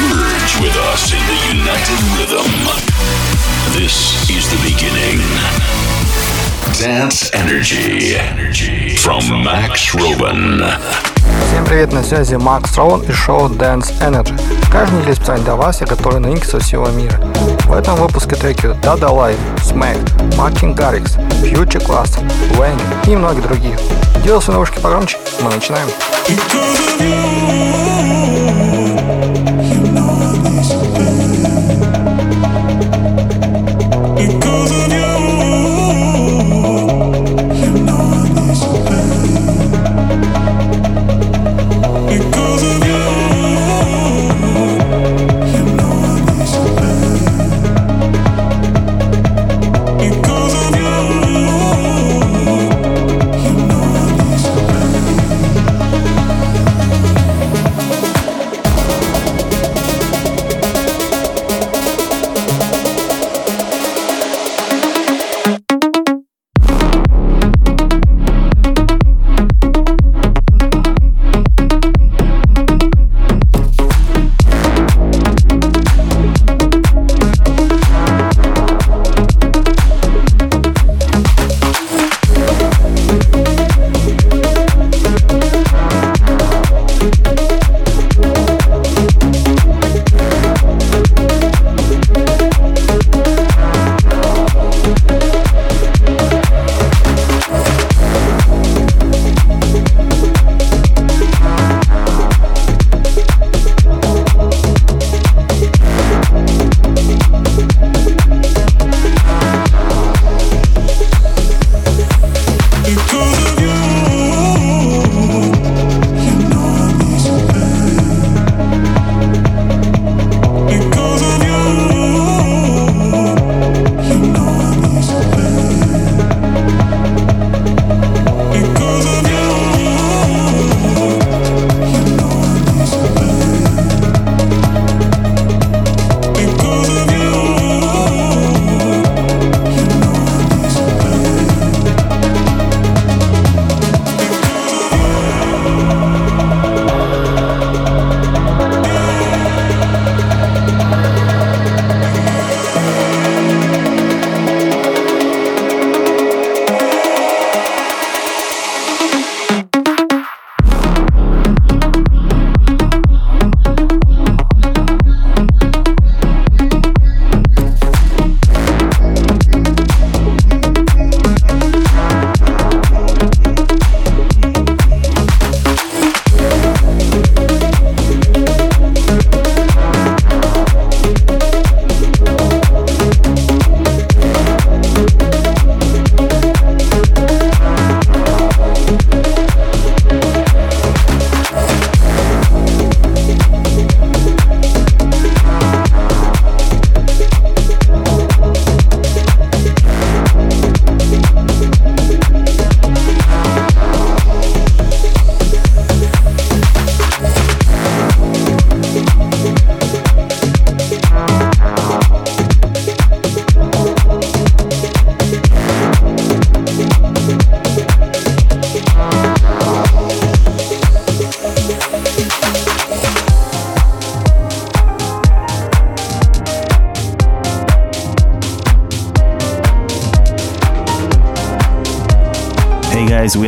Merge with us in the united rhythm. This is the beginning. Dance Energy. Energy. From Max Robin. Всем привет, на связи Макс Роун и шоу Dance Energy. Каждый неделю специально для вас я готовлю новинки со всего мира. В этом выпуске треки Dada Live, Smack, Мартин Гаррикс, Future Class, Wayne и многие другие. Делал свои наушники погромче, мы начинаем. Because of you,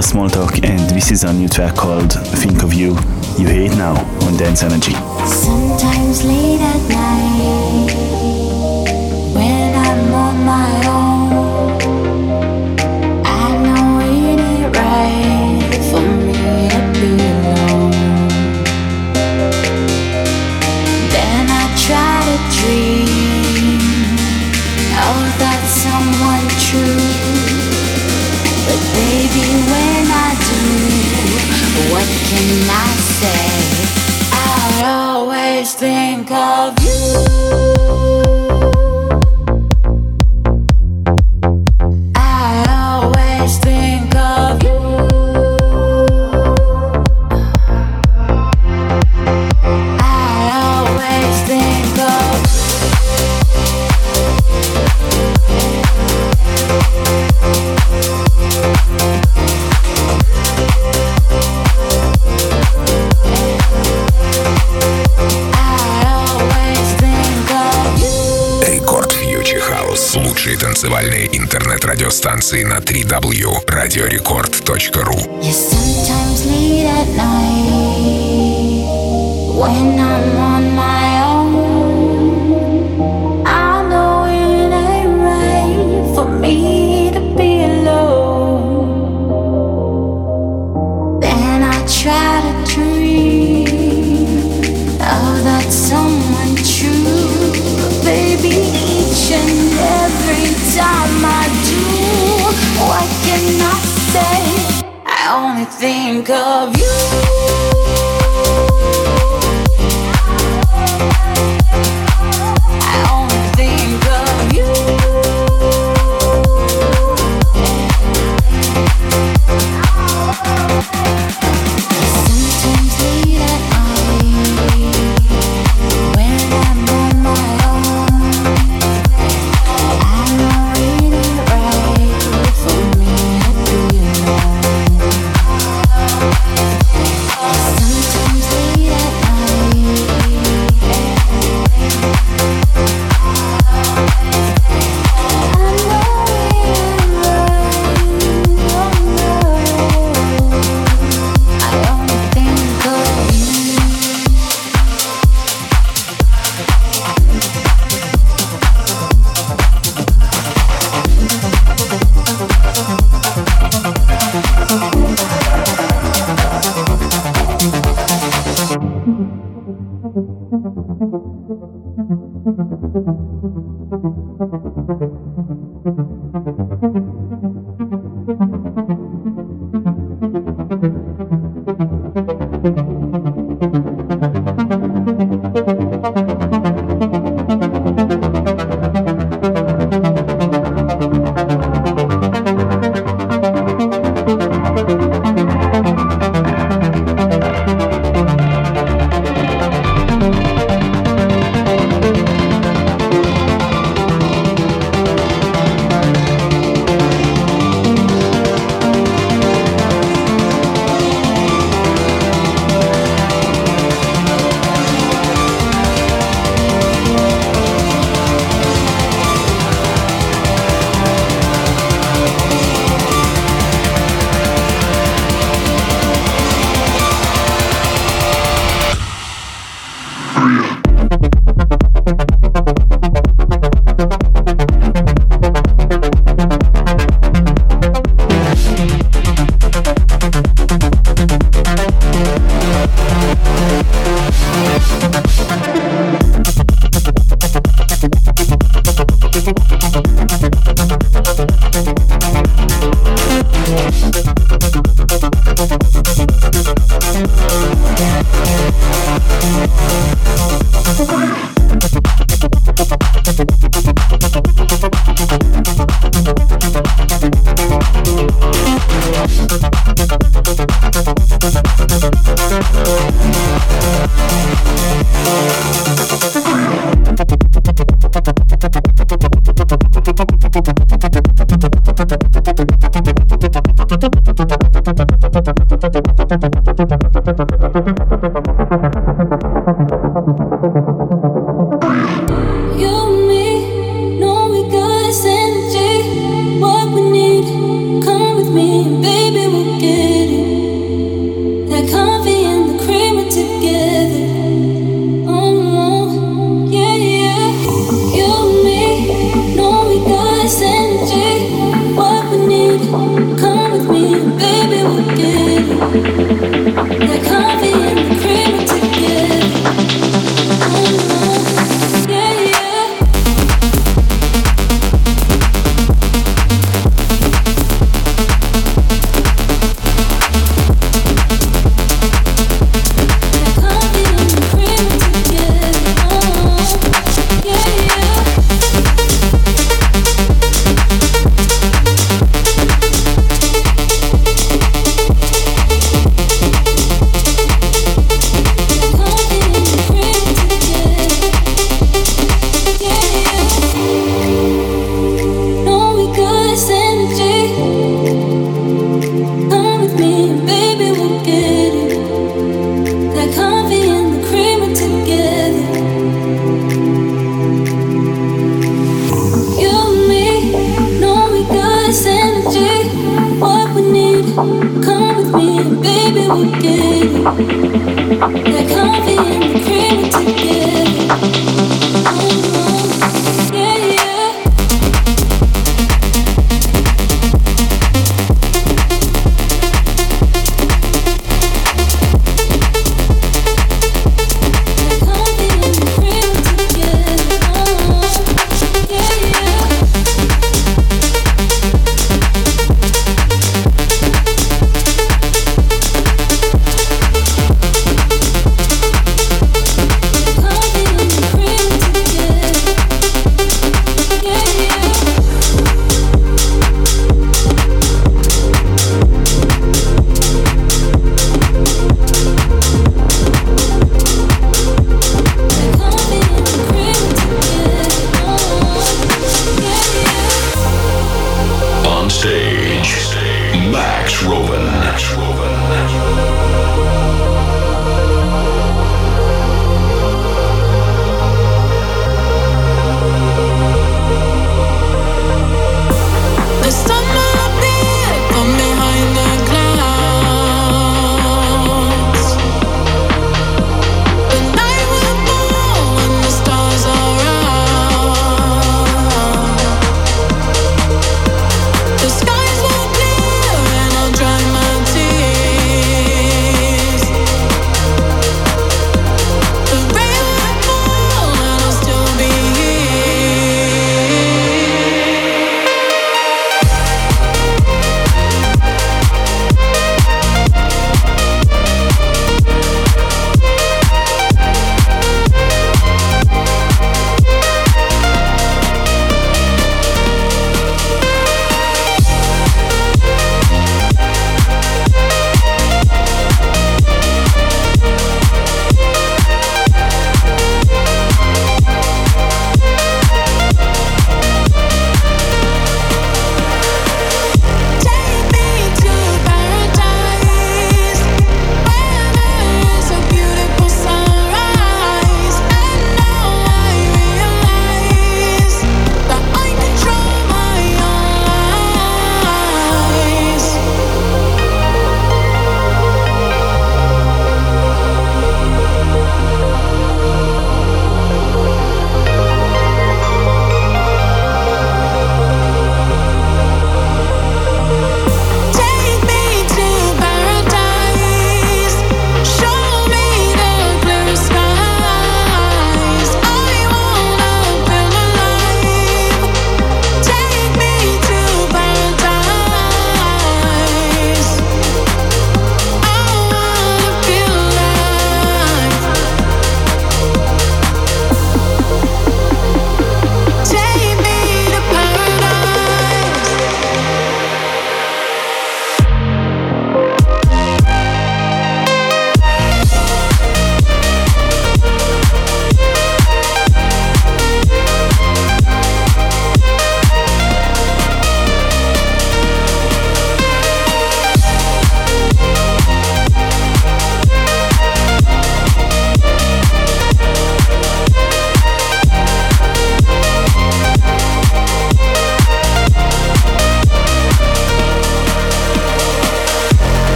we are and this is our new track called Think of You. You hear it now on Dance Energy. Sometimes late at night, think of 3w radiorecord.ru You sometimes late at night When I'm on my think of you. Like coffee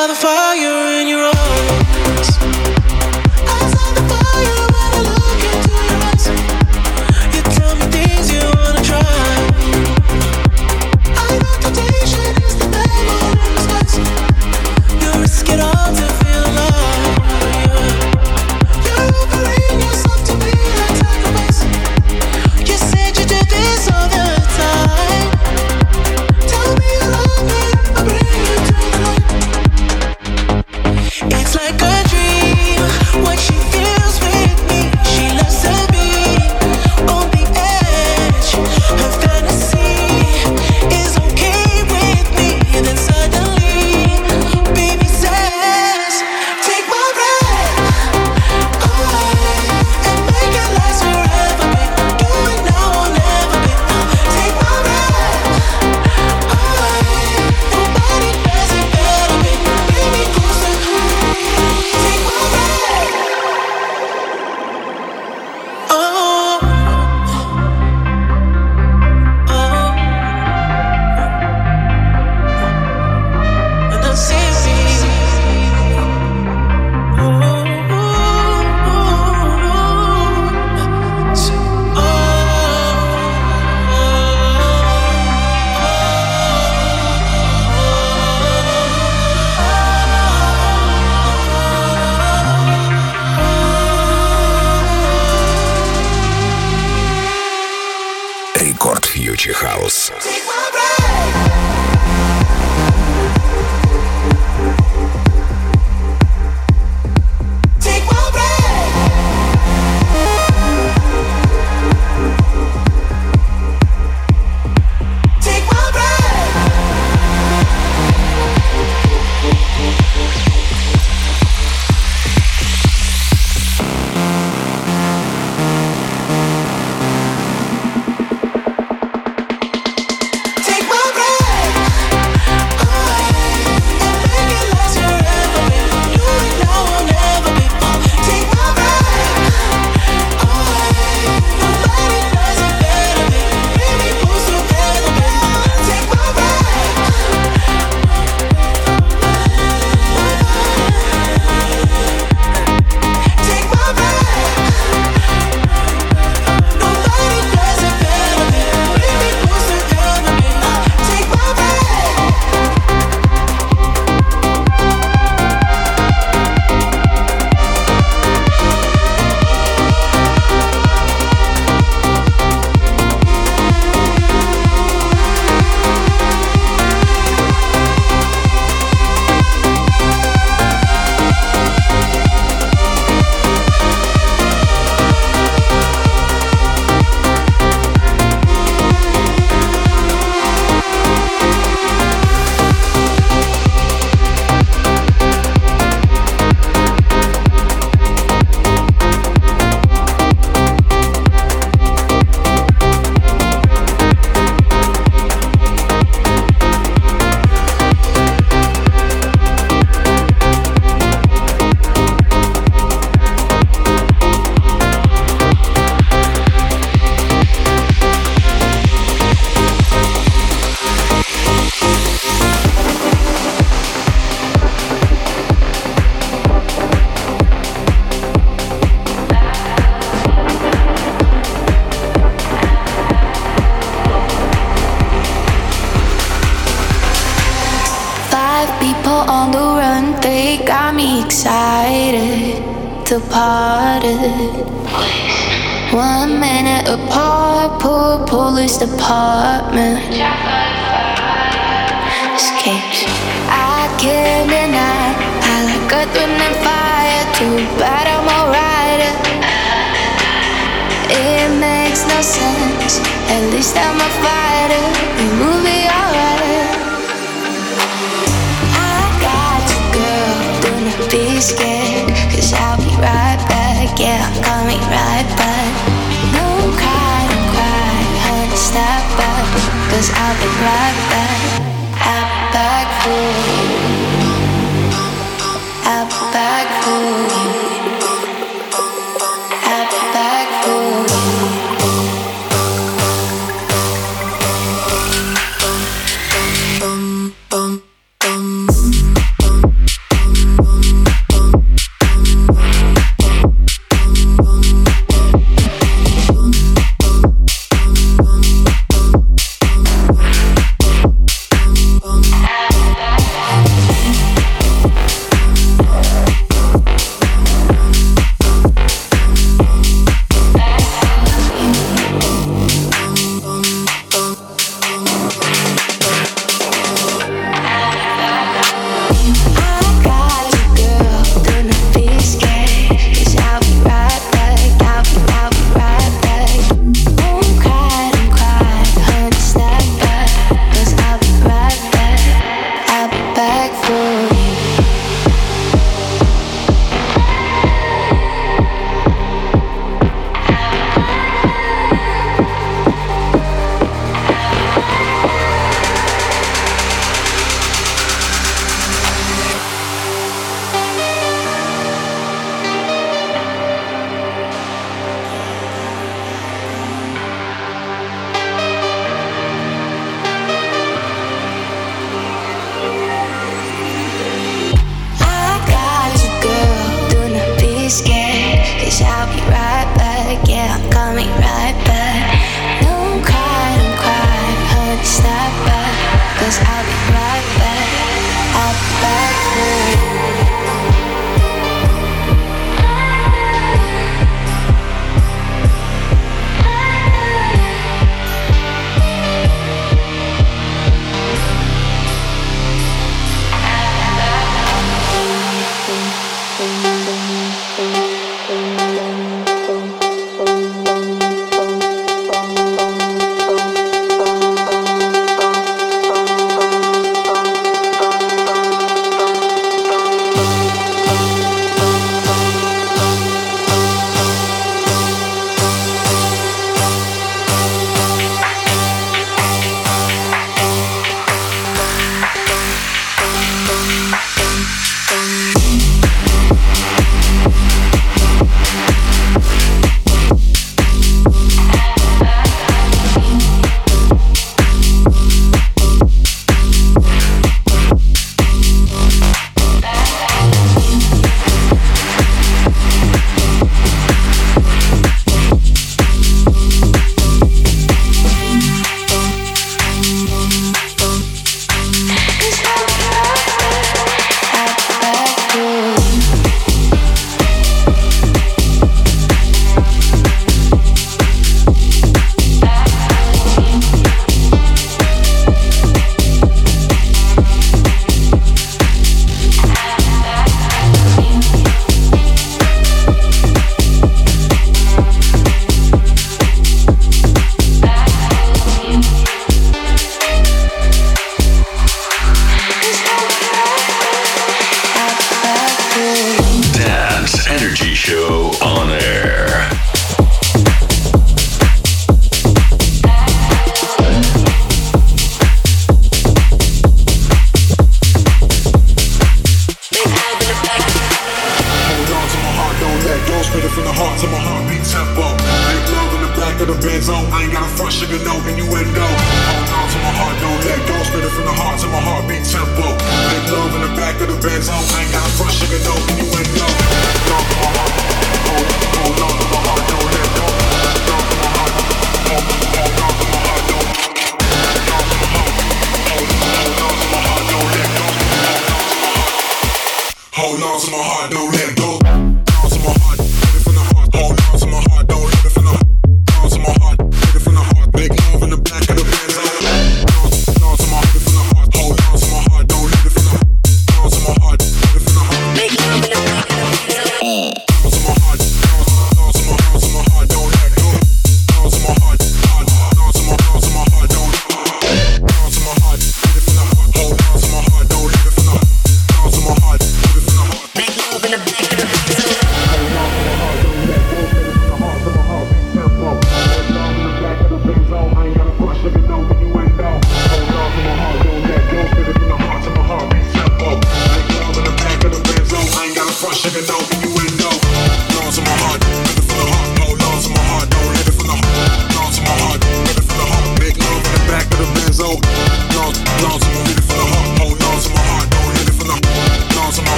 another fire. departed. One minute apart, poor police department. Escapes. I can't deny, I like earth, wind, and fire. Too bad I'm alright. It makes no sense. At least I'm a fighter. The movie alright. I got you, girl. Do not be scared. Cause I'll be right back, I'm back. for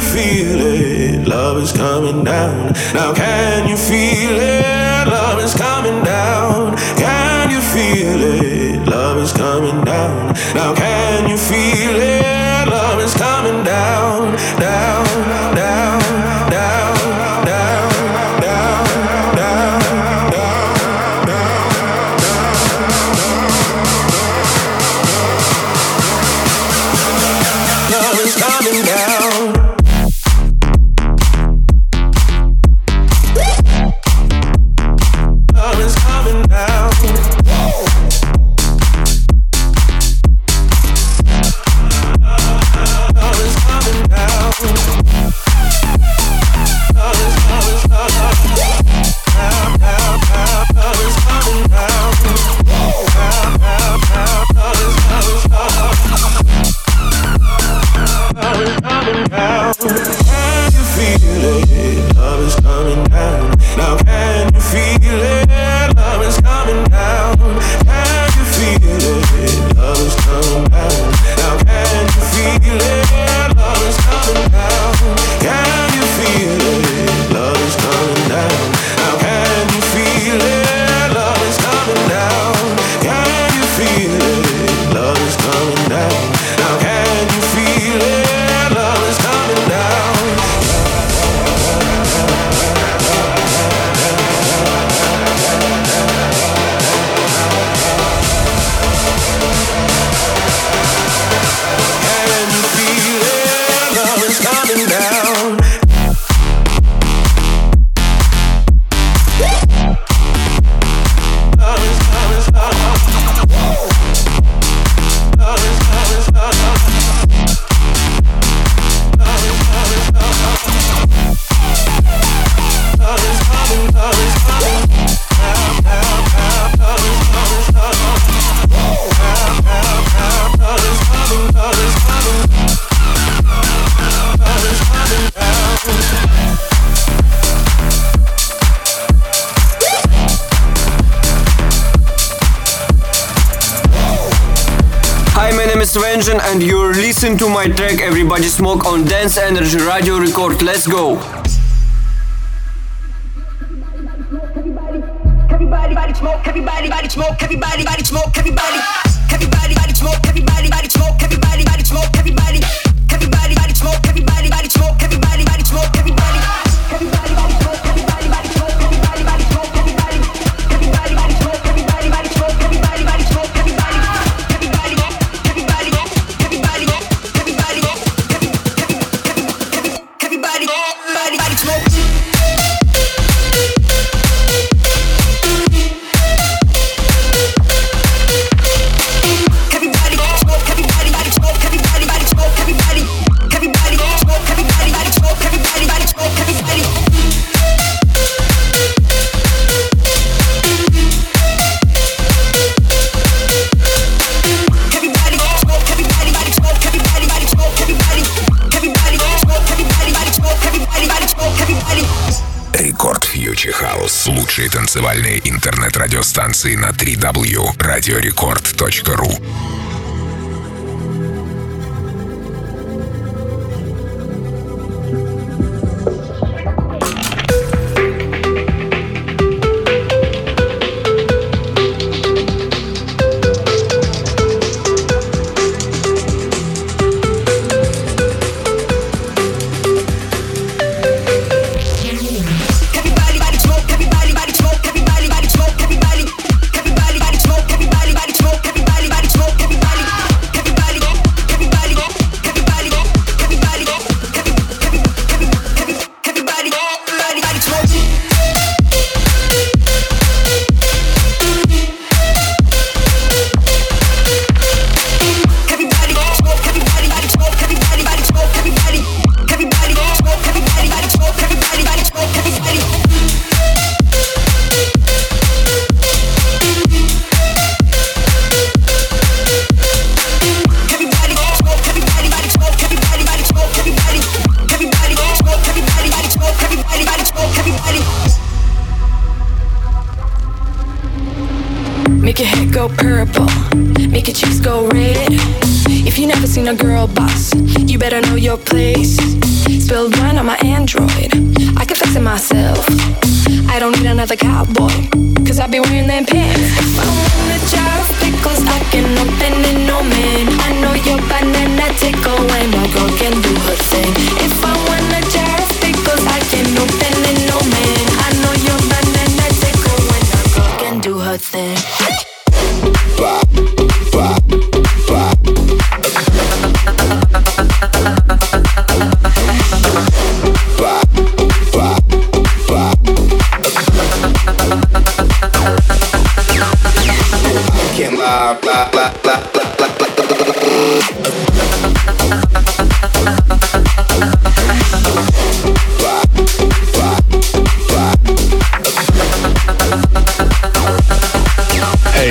you feel it? Love is coming down. Now can you feel it? Love is coming down. Can you feel it? Love is coming down. Now can you feel it? Attention and you're listening to my track Everybody Smoke on Dance Energy Radio Record. Let's go. Everybody, everybody, everybody smoke, everybody, everybody smoke, everybody, everybody smoke, everybody. Hey,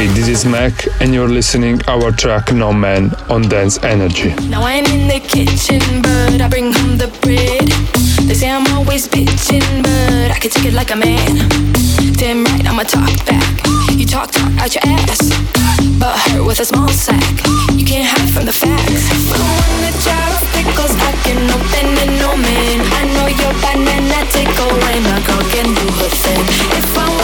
this is Mac and you're listening our track No Man on Dance Energy. Now I'm in the kitchen, but I bring home the bread always bitching, but I can take it like a man. Damn right, I'ma talk back. You talk, talk out your ass, but hurt with a small sack. You can't hide from the facts. But when the jar of pickles, I can open and no man. I know your banana tickle when a girl can do her thing. If I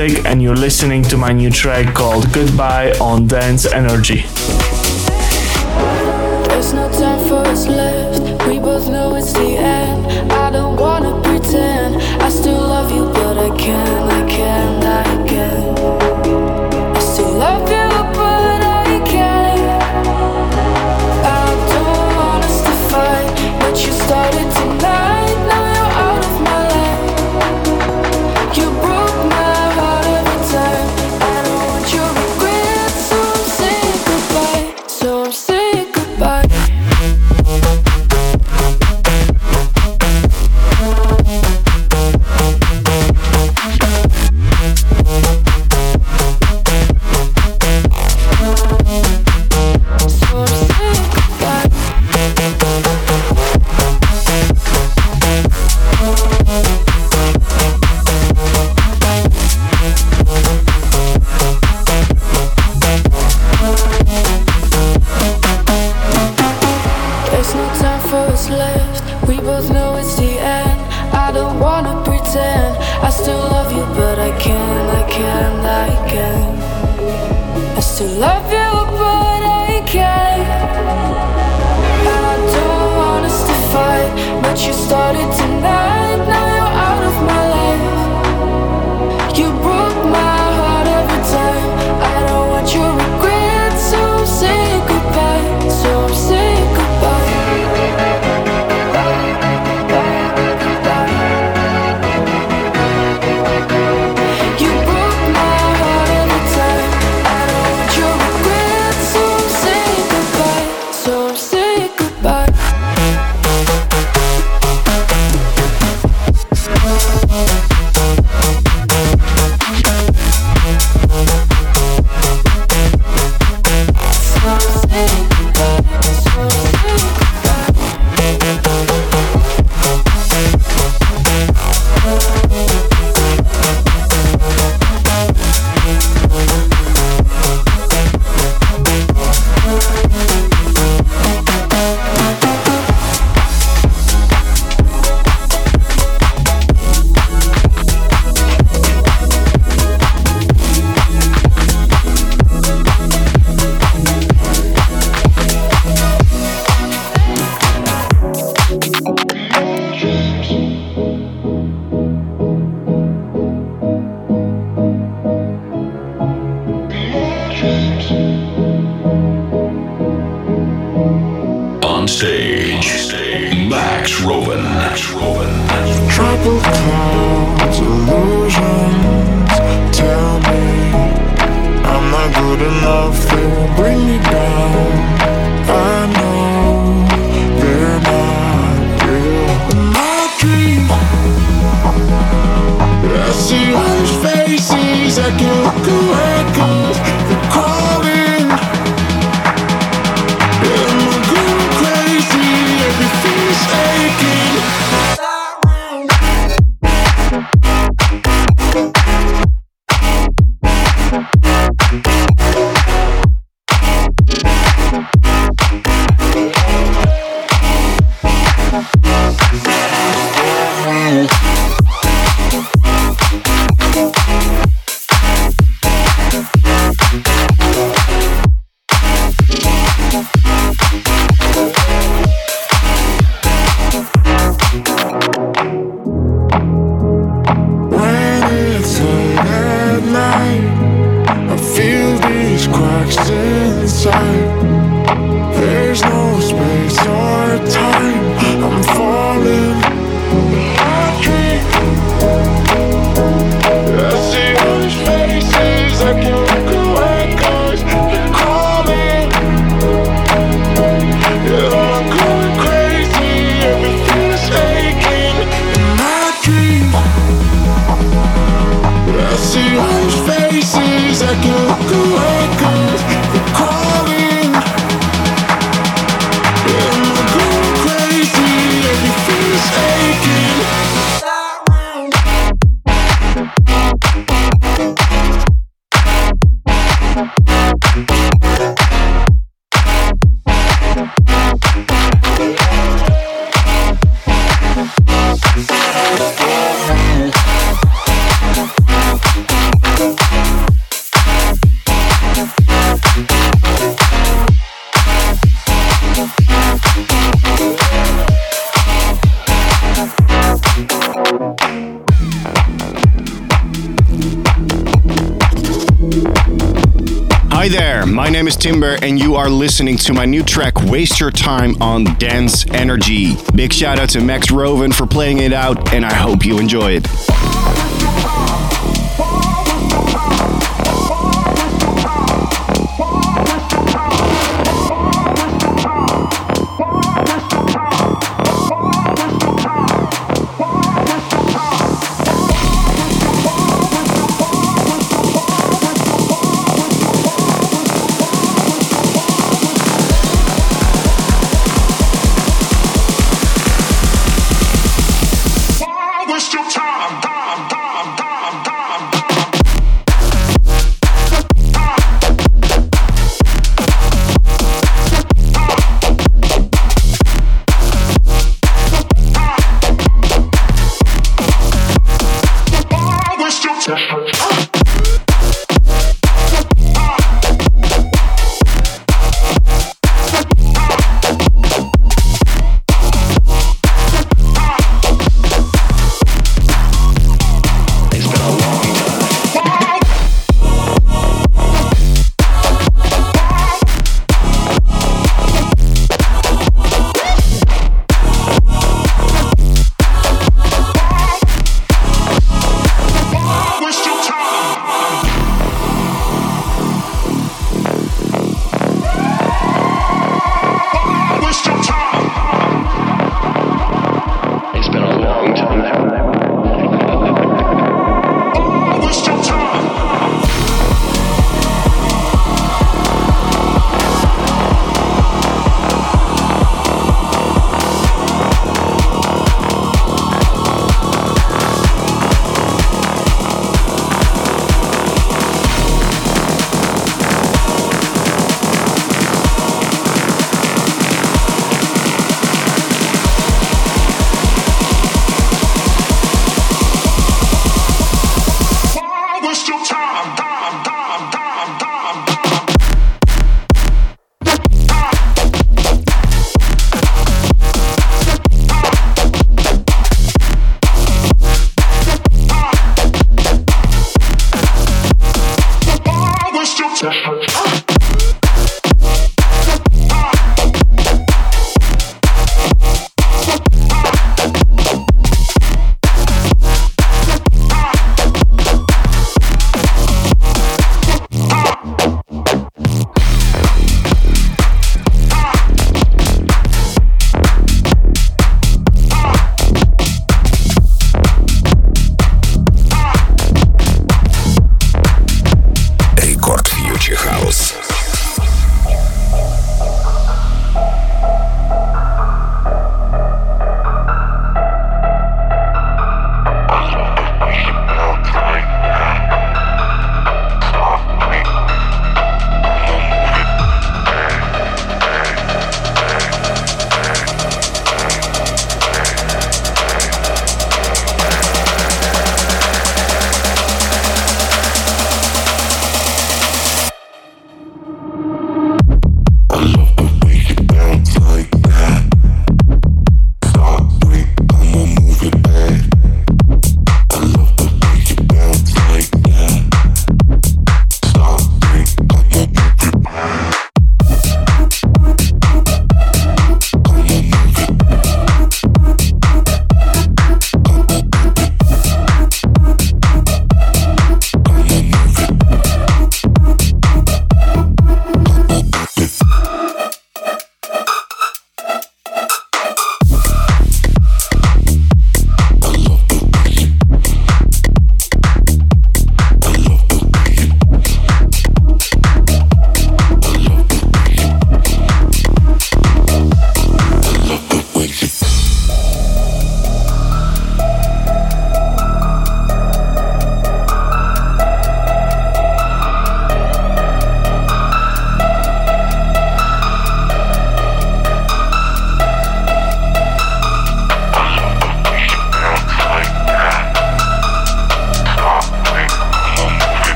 Music, and you're listening to my new track called Goodbye on Dance Energy. night. I feel these cracks inside. There's no space or time. Timber, and you are listening to my new track, Waste Your Time on Dance Energy. Big shout out to Max Roven for playing it out, and I hope you enjoy it.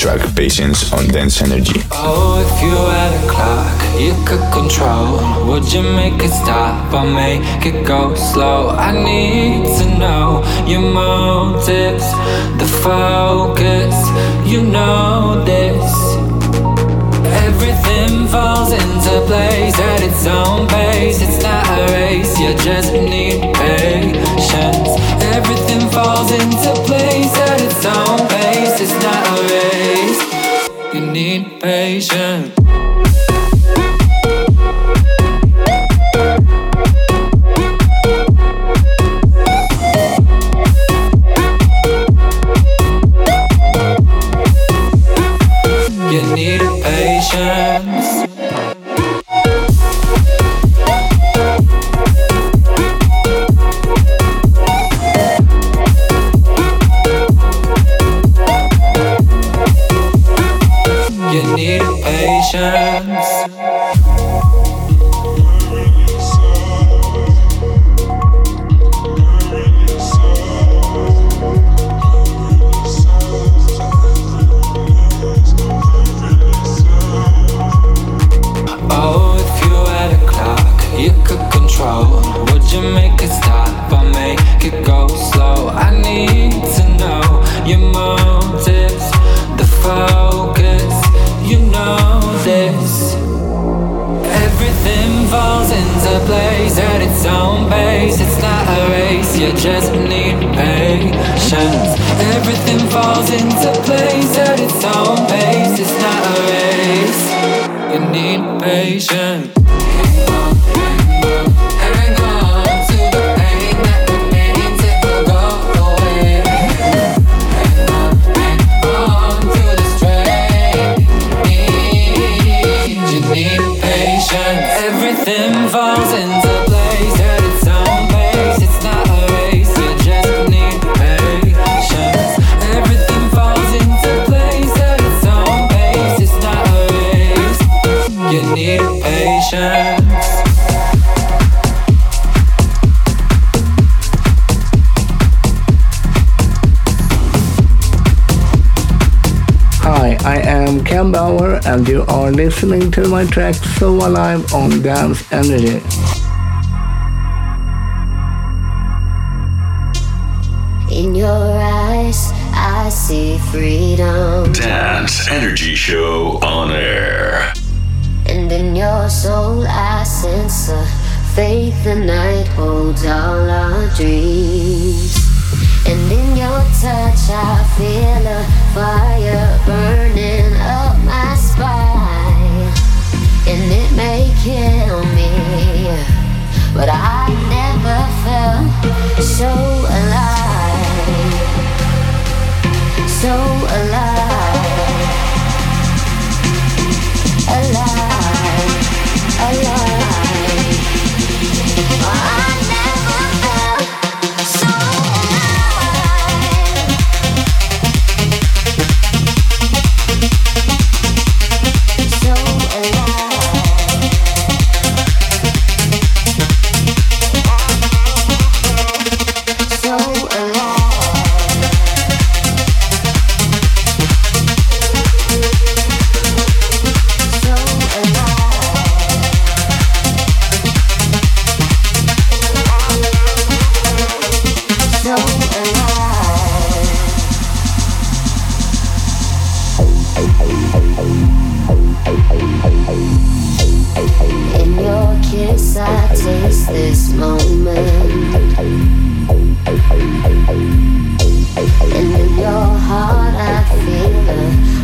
Track Patience on Dance Energy. Oh, if you had a clock you could control, would you make it stop or make it go slow? I need to know your motives, the focus, you know this. Everything falls into place at its own pace. It's not a race, you just need patience. Everything falls into place at its own need patience. Am Cam Bauer, and you are listening to my track So Alive on Dance Energy. In your eyes, I see freedom. Dance Energy Show on air. And in your soul, I sense a faith the night holds all our dreams. And in your touch, I feel a fire burning up my spine. And it may kill me, but I never felt so alive. So alive. Alive. Alive. I never felt so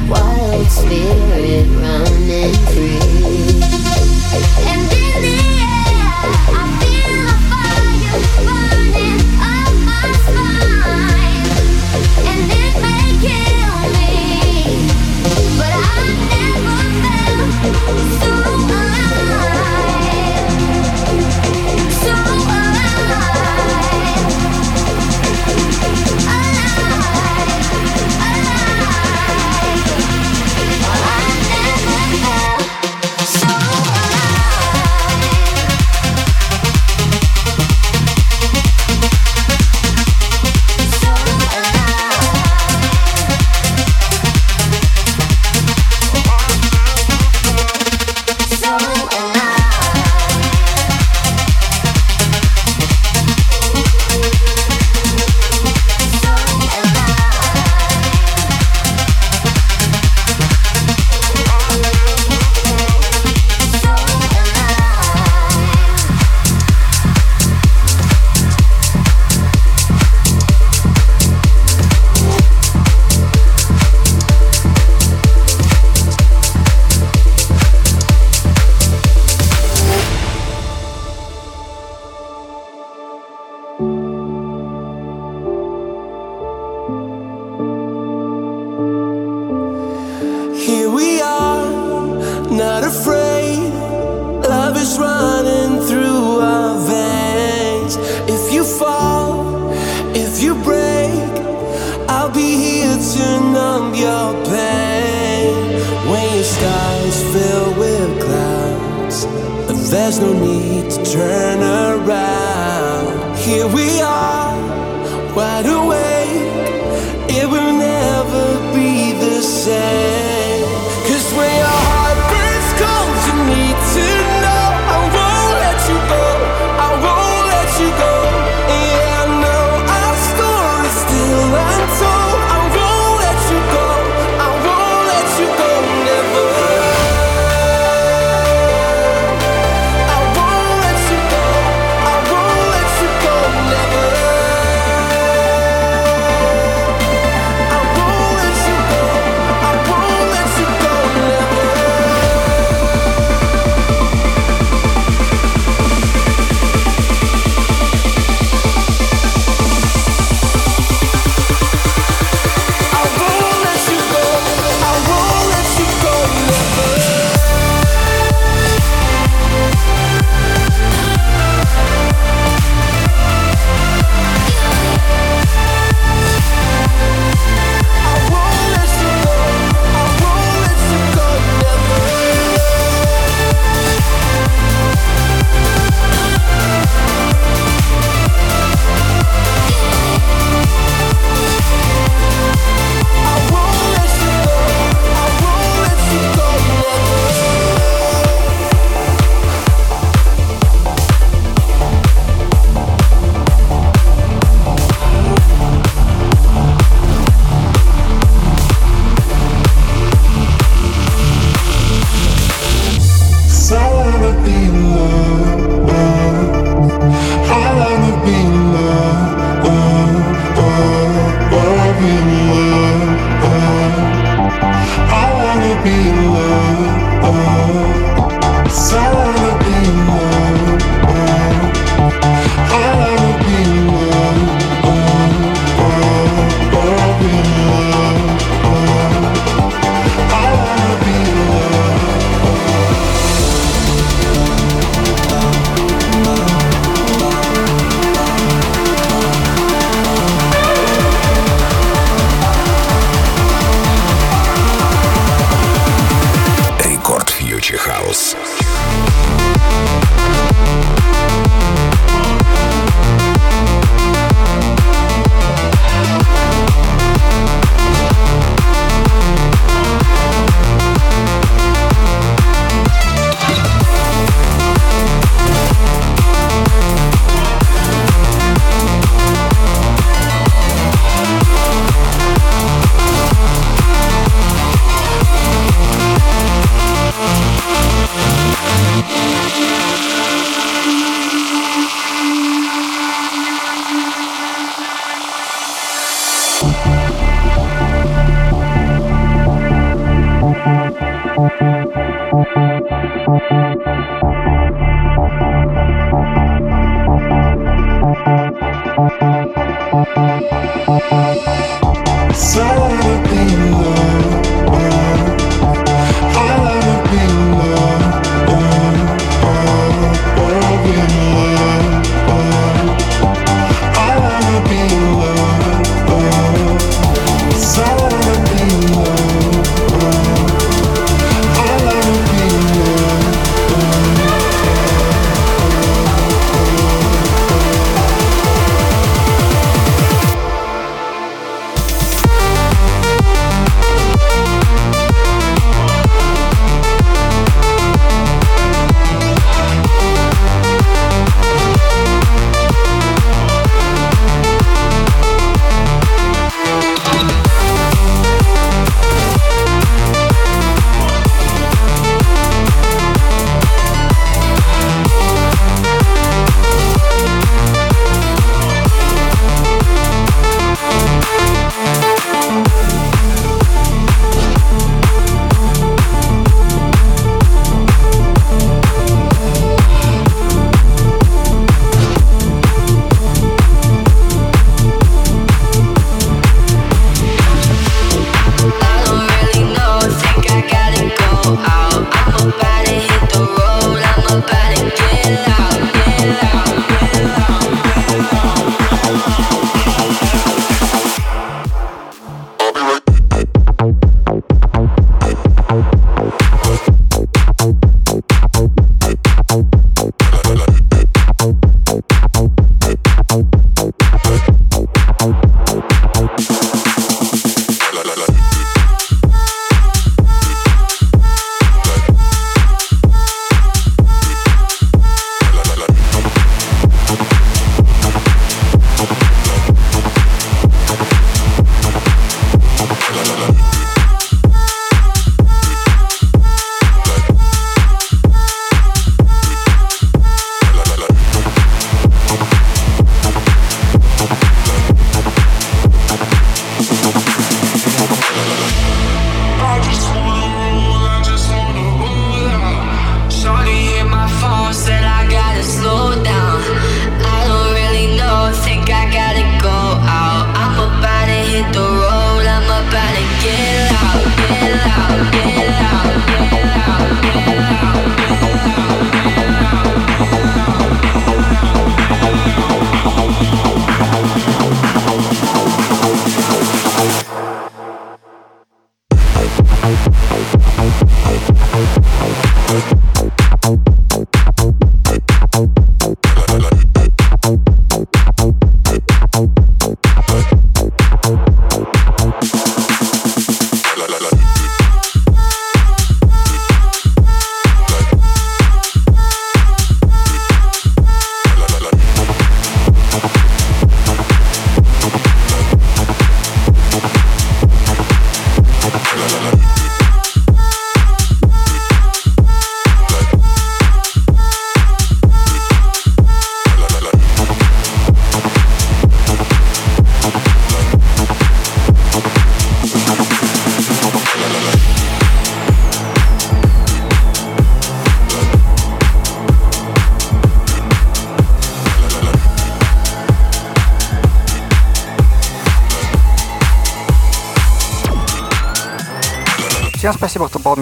wild spirit running free. If you break, I'll be here to numb your pain. When your sky's fill with clouds, there's no need to turn around. Here we are, wide awake. It will never be the same.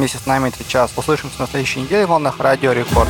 вместе с нами этот час. Услышимся на следующей неделе в волнах Радио Рекорд.